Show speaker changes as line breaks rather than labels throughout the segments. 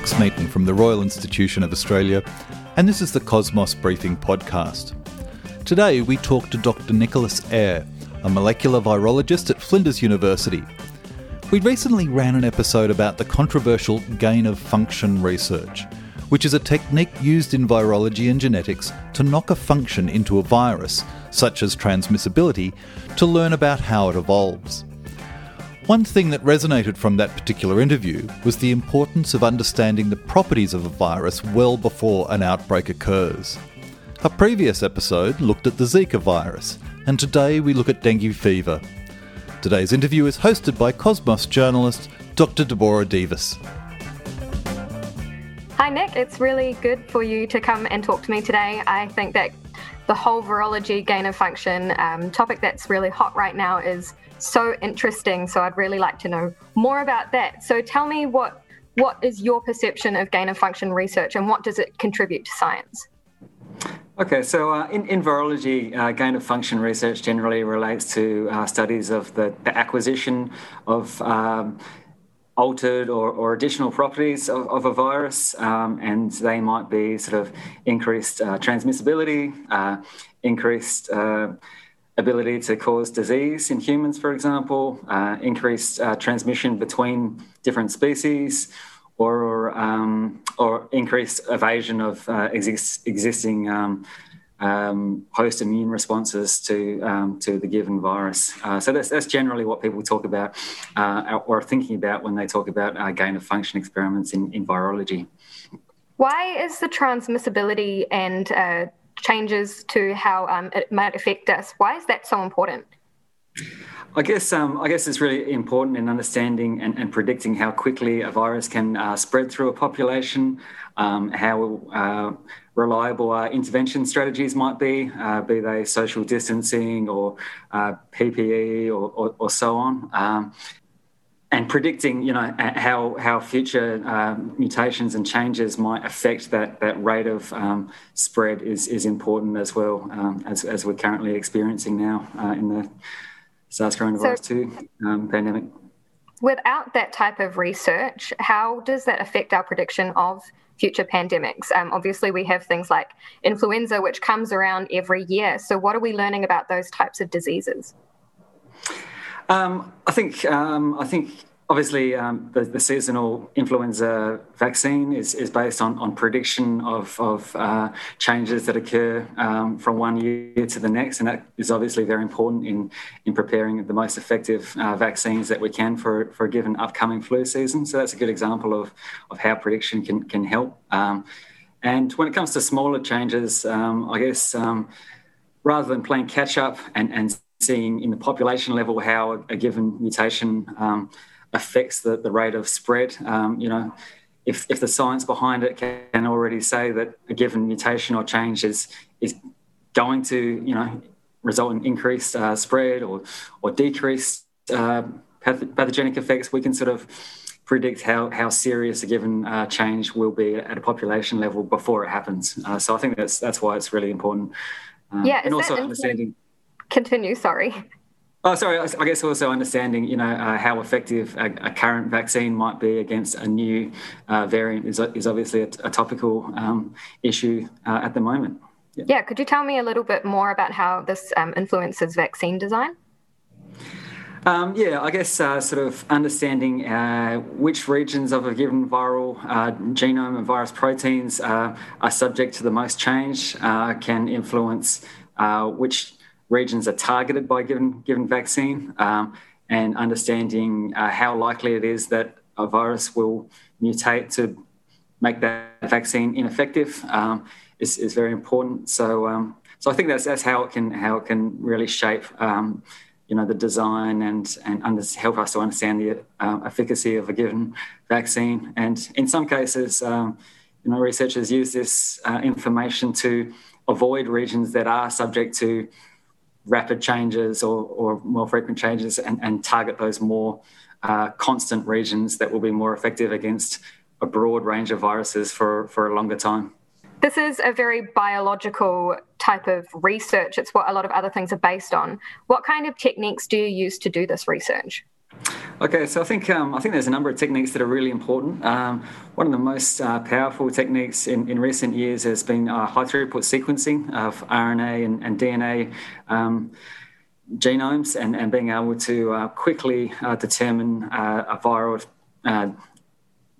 Patrick Smeaton from the Royal Institution of Australia, and this is the Cosmos Briefing Podcast. Today we talk to Dr. Nicholas Eyre, a molecular virologist at Flinders University. We recently ran an episode about the controversial gain of function research, which is a technique used in virology and genetics to knock a function into a virus, such as transmissibility, to learn about how it evolves. One thing that resonated from that particular interview was the importance of understanding the properties of a virus well before an outbreak occurs. A previous episode looked at the Zika virus, and today we look at dengue fever. Today's interview is hosted by Cosmos journalist Dr. Deborah Devis.
Hi, Nick. It's really good for you to come and talk to me today. I think that the whole virology gain of function um, topic that's really hot right now is so interesting. So I'd really like to know more about that. So tell me what what is your perception of gain of function research and what does it contribute to science?
Okay, so uh, in, in virology, uh, gain of function research generally relates to uh, studies of the, the acquisition of um, altered or, or, additional properties of, of a virus, um, and they might be sort of increased uh, transmissibility, uh, increased uh, ability to cause disease in humans, for example, uh, increased uh, transmission between different species, or um, or increased evasion of uh, exist, existing um, um, host immune responses to um, to the given virus. Uh, so that's that's generally what people talk about uh, or are thinking about when they talk about uh, gain of function experiments in, in virology.
Why is the transmissibility and changes to how um, it might affect us. Why is that so important?
I guess um, I guess it's really important in understanding and, and predicting how quickly a virus can uh, spread through a population, um, how uh, reliable our intervention strategies might be, uh, be they social distancing or uh, PPE or, or, or, so on. Um, and predicting, you know, how how future um, mutations and changes might affect that that rate of um, spread is is important as well um, as as we're currently experiencing now uh, in the SARS coronavirus so, two um, pandemic.
Without that type of research, how does that affect our prediction of future pandemics? Um, obviously, we have things like influenza, which comes around every year. So, what are we learning about those types of diseases?
Um, I think um, I think obviously um, the, the, seasonal influenza vaccine is, is based on, on prediction of, of uh, changes that occur um, from one year to the next, and that is obviously very important in, in preparing the most effective uh, vaccines that we can for, for a given upcoming flu season. So that's a good example of, of how prediction can, can help. Um, and when it comes to smaller changes, um, I guess um, rather than playing catch up and, and seeing in the population level how a, given mutation um, affects the, the rate of spread. Um, you know, if, if the science behind it can already say that a given mutation or change is, is going to, you know, result in increased uh, spread or, or decreased uh, path- pathogenic effects, we can sort of predict how, how serious a given uh, change will be at a population level before it happens. Uh, so I think that's that's why it's really important.
Um, yeah, and also understanding continue. Sorry.
Oh, sorry. I guess also understanding, you know, uh, how effective a, a, current vaccine might be against a new uh, variant is, is obviously a, a topical um, issue uh, at the moment.
Yeah. yeah. Could you tell me a little bit more about how this um, influences vaccine design?
Um, yeah, I guess uh, sort of understanding uh, which regions of a given viral uh, genome and virus proteins uh, are subject to the most change uh, can influence uh, which regions are targeted by given given vaccine, um, and understanding uh, how likely it is that a virus will mutate to make that vaccine ineffective um, is, is very important. So, um, so I think that's that's how it can how it can really shape. Um, you know the design and and under, help us to understand the uh, efficacy of a given vaccine, and in some cases, um, you know, researchers use this uh, information to avoid regions that are subject to rapid changes or, or more frequent changes and, and target those more uh, constant regions that will be more effective against a broad range of viruses for, for a longer time.
This is a very biological type of research. It's what a lot of other things are based on. What kind of techniques do you use to do this research?
Okay, so I think um, I think there's a number of techniques that are really important. Um, one of the most uh, powerful techniques in, in recent years has been uh, high throughput sequencing of RNA and, and DNA um, genomes, and, and being able to uh, quickly uh, determine uh, a viral uh,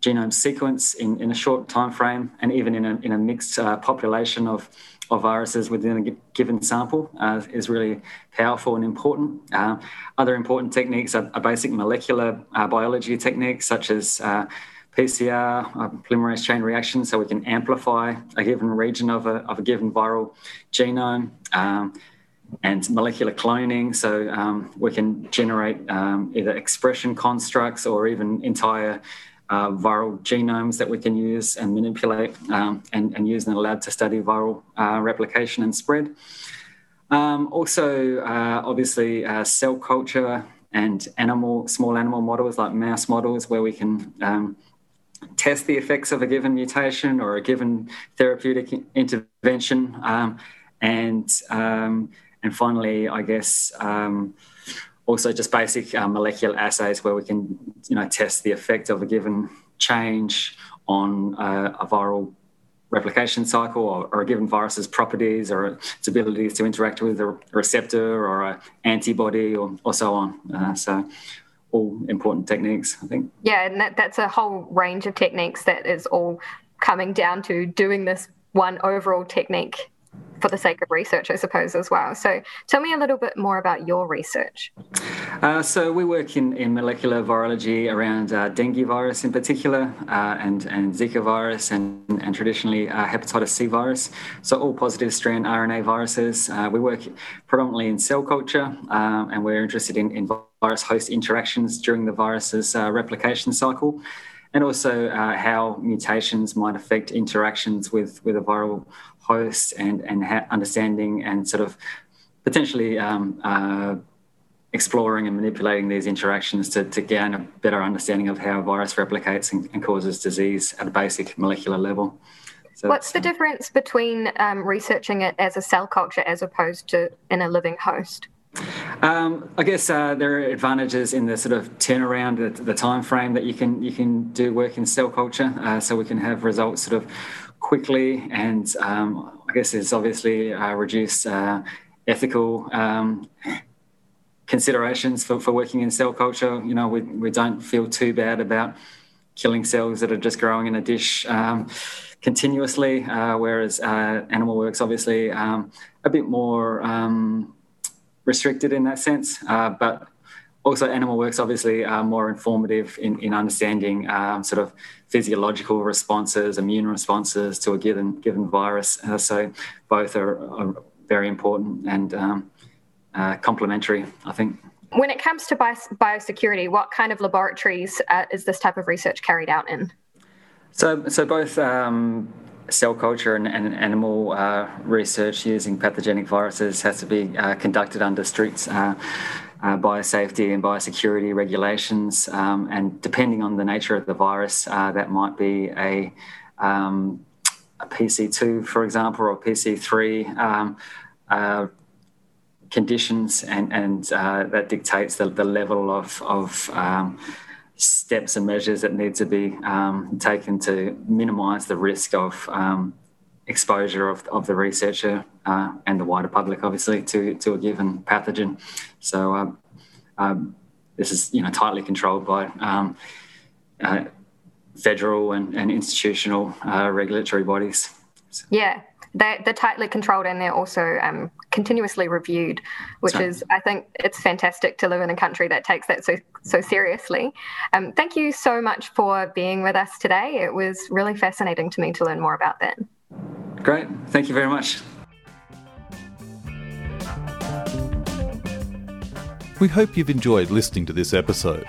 genome sequence in, in a short time frame, and even in a, in a mixed population of of viruses within a given sample uh, is really powerful and important. Uh, other important techniques are, are basic molecular uh, biology techniques such as uh, PCR, uh, polymerase chain reaction, so we can amplify a given region of a, of a given viral genome. Um, and molecular cloning, so um, we can generate um, either expression constructs or even entire uh, viral genomes that we can use and manipulate um, and, and, use in the lab to study viral uh, replication and spread. Um, also, uh, obviously, uh, cell culture and animal, small animal models like mouse models, where we can um, test the effects of a given mutation or a given therapeutic intervention. Um, and um, and finally, I guess um, also just basic uh, molecular assays where we can you know test the effect of a given change on uh, a viral replication cycle or, or, a given virus's properties or its abilities to interact with a receptor or an antibody or, or so on. Uh, so all important techniques, I think.
Yeah, and that, that's a whole range of techniques that is all coming down to doing this one overall technique for the sake of research, I suppose, as well. So tell me a little bit more about your research.
Uh, so we work in, in molecular virology around uh, dengue virus in particular, uh, and, and Zika virus, and, and traditionally uh, hepatitis C virus. So all positive strand RNA viruses. Uh, we work predominantly in cell culture, um, and we're interested in, in virus host interactions during the virus's replication cycle and also uh, how mutations might affect interactions with, with a viral host and, and ha- understanding and sort of potentially um, uh, exploring and manipulating these interactions to, to gain a better understanding of how a virus replicates and, and causes disease at a basic molecular level.
So What's the difference between um, researching it as a cell culture as opposed to in a living host?
Um, I guess uh, there are advantages in the sort of turnaround, the, the time frame that you can you can do work in cell culture, uh, so we can have results sort of quickly, and um, I guess there's obviously uh, reduced uh, ethical um, considerations for, for working in cell culture. You know, we, we don't feel too bad about killing cells that are just growing in a dish um, continuously, uh, whereas uh, animal work's obviously um, a bit more um, restricted in that sense. Uh, but also, animal works obviously are more informative in, in understanding um, sort of physiological responses, immune responses to a given given virus. Uh, so both are, are, very important and um, uh, complementary, I think.
When it comes to biosecurity, what kind of laboratories uh, is this type of research carried out in?
So, so both um, cell culture and, and animal uh, research using pathogenic viruses has to be uh, conducted under strict uh, uh, biosafety and biosecurity regulations. Um, and depending on the nature of the virus, uh, that might be a, um, a, PC2, for example, or PC3 um, uh, conditions, and, and that dictates the, the level of, of um, steps and measures that need to be um, taken to minimise the risk of um, exposure of, of the researcher uh, and the wider public, obviously, to, to a given pathogen. So um, um, this is you know tightly controlled by um, uh, federal and, and institutional uh, regulatory bodies.
Yeah, they're, they're, tightly controlled and they're also um, continuously reviewed, which right. is, I think, it's fantastic to live in a country that takes that so so seriously. Um, thank you so much for being with us today. It was really fascinating to me to learn more about that.
Great. Thank you very much.
We hope you've enjoyed listening to this episode.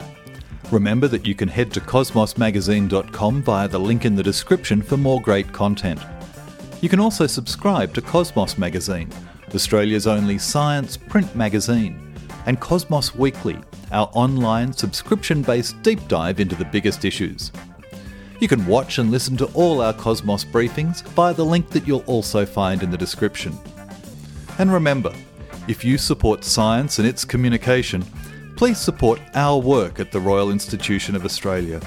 Remember that you can head to cosmosmagazine.com via the link in the description for more great content. You can also subscribe to Cosmos Magazine, Australia's only science print magazine, and Cosmos Weekly, our online subscription based deep dive into the biggest issues. You can watch and listen to all our Cosmos briefings via the link that you'll also find in the description. And remember, if you support science and its communication, please support our work at the Royal Institution of Australia.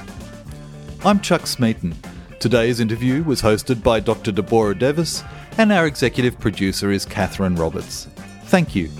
I'm Chuck Smeaton. Today's interview was hosted by Dr. Deborah Davis, and our executive producer is Catherine Roberts. Thank you.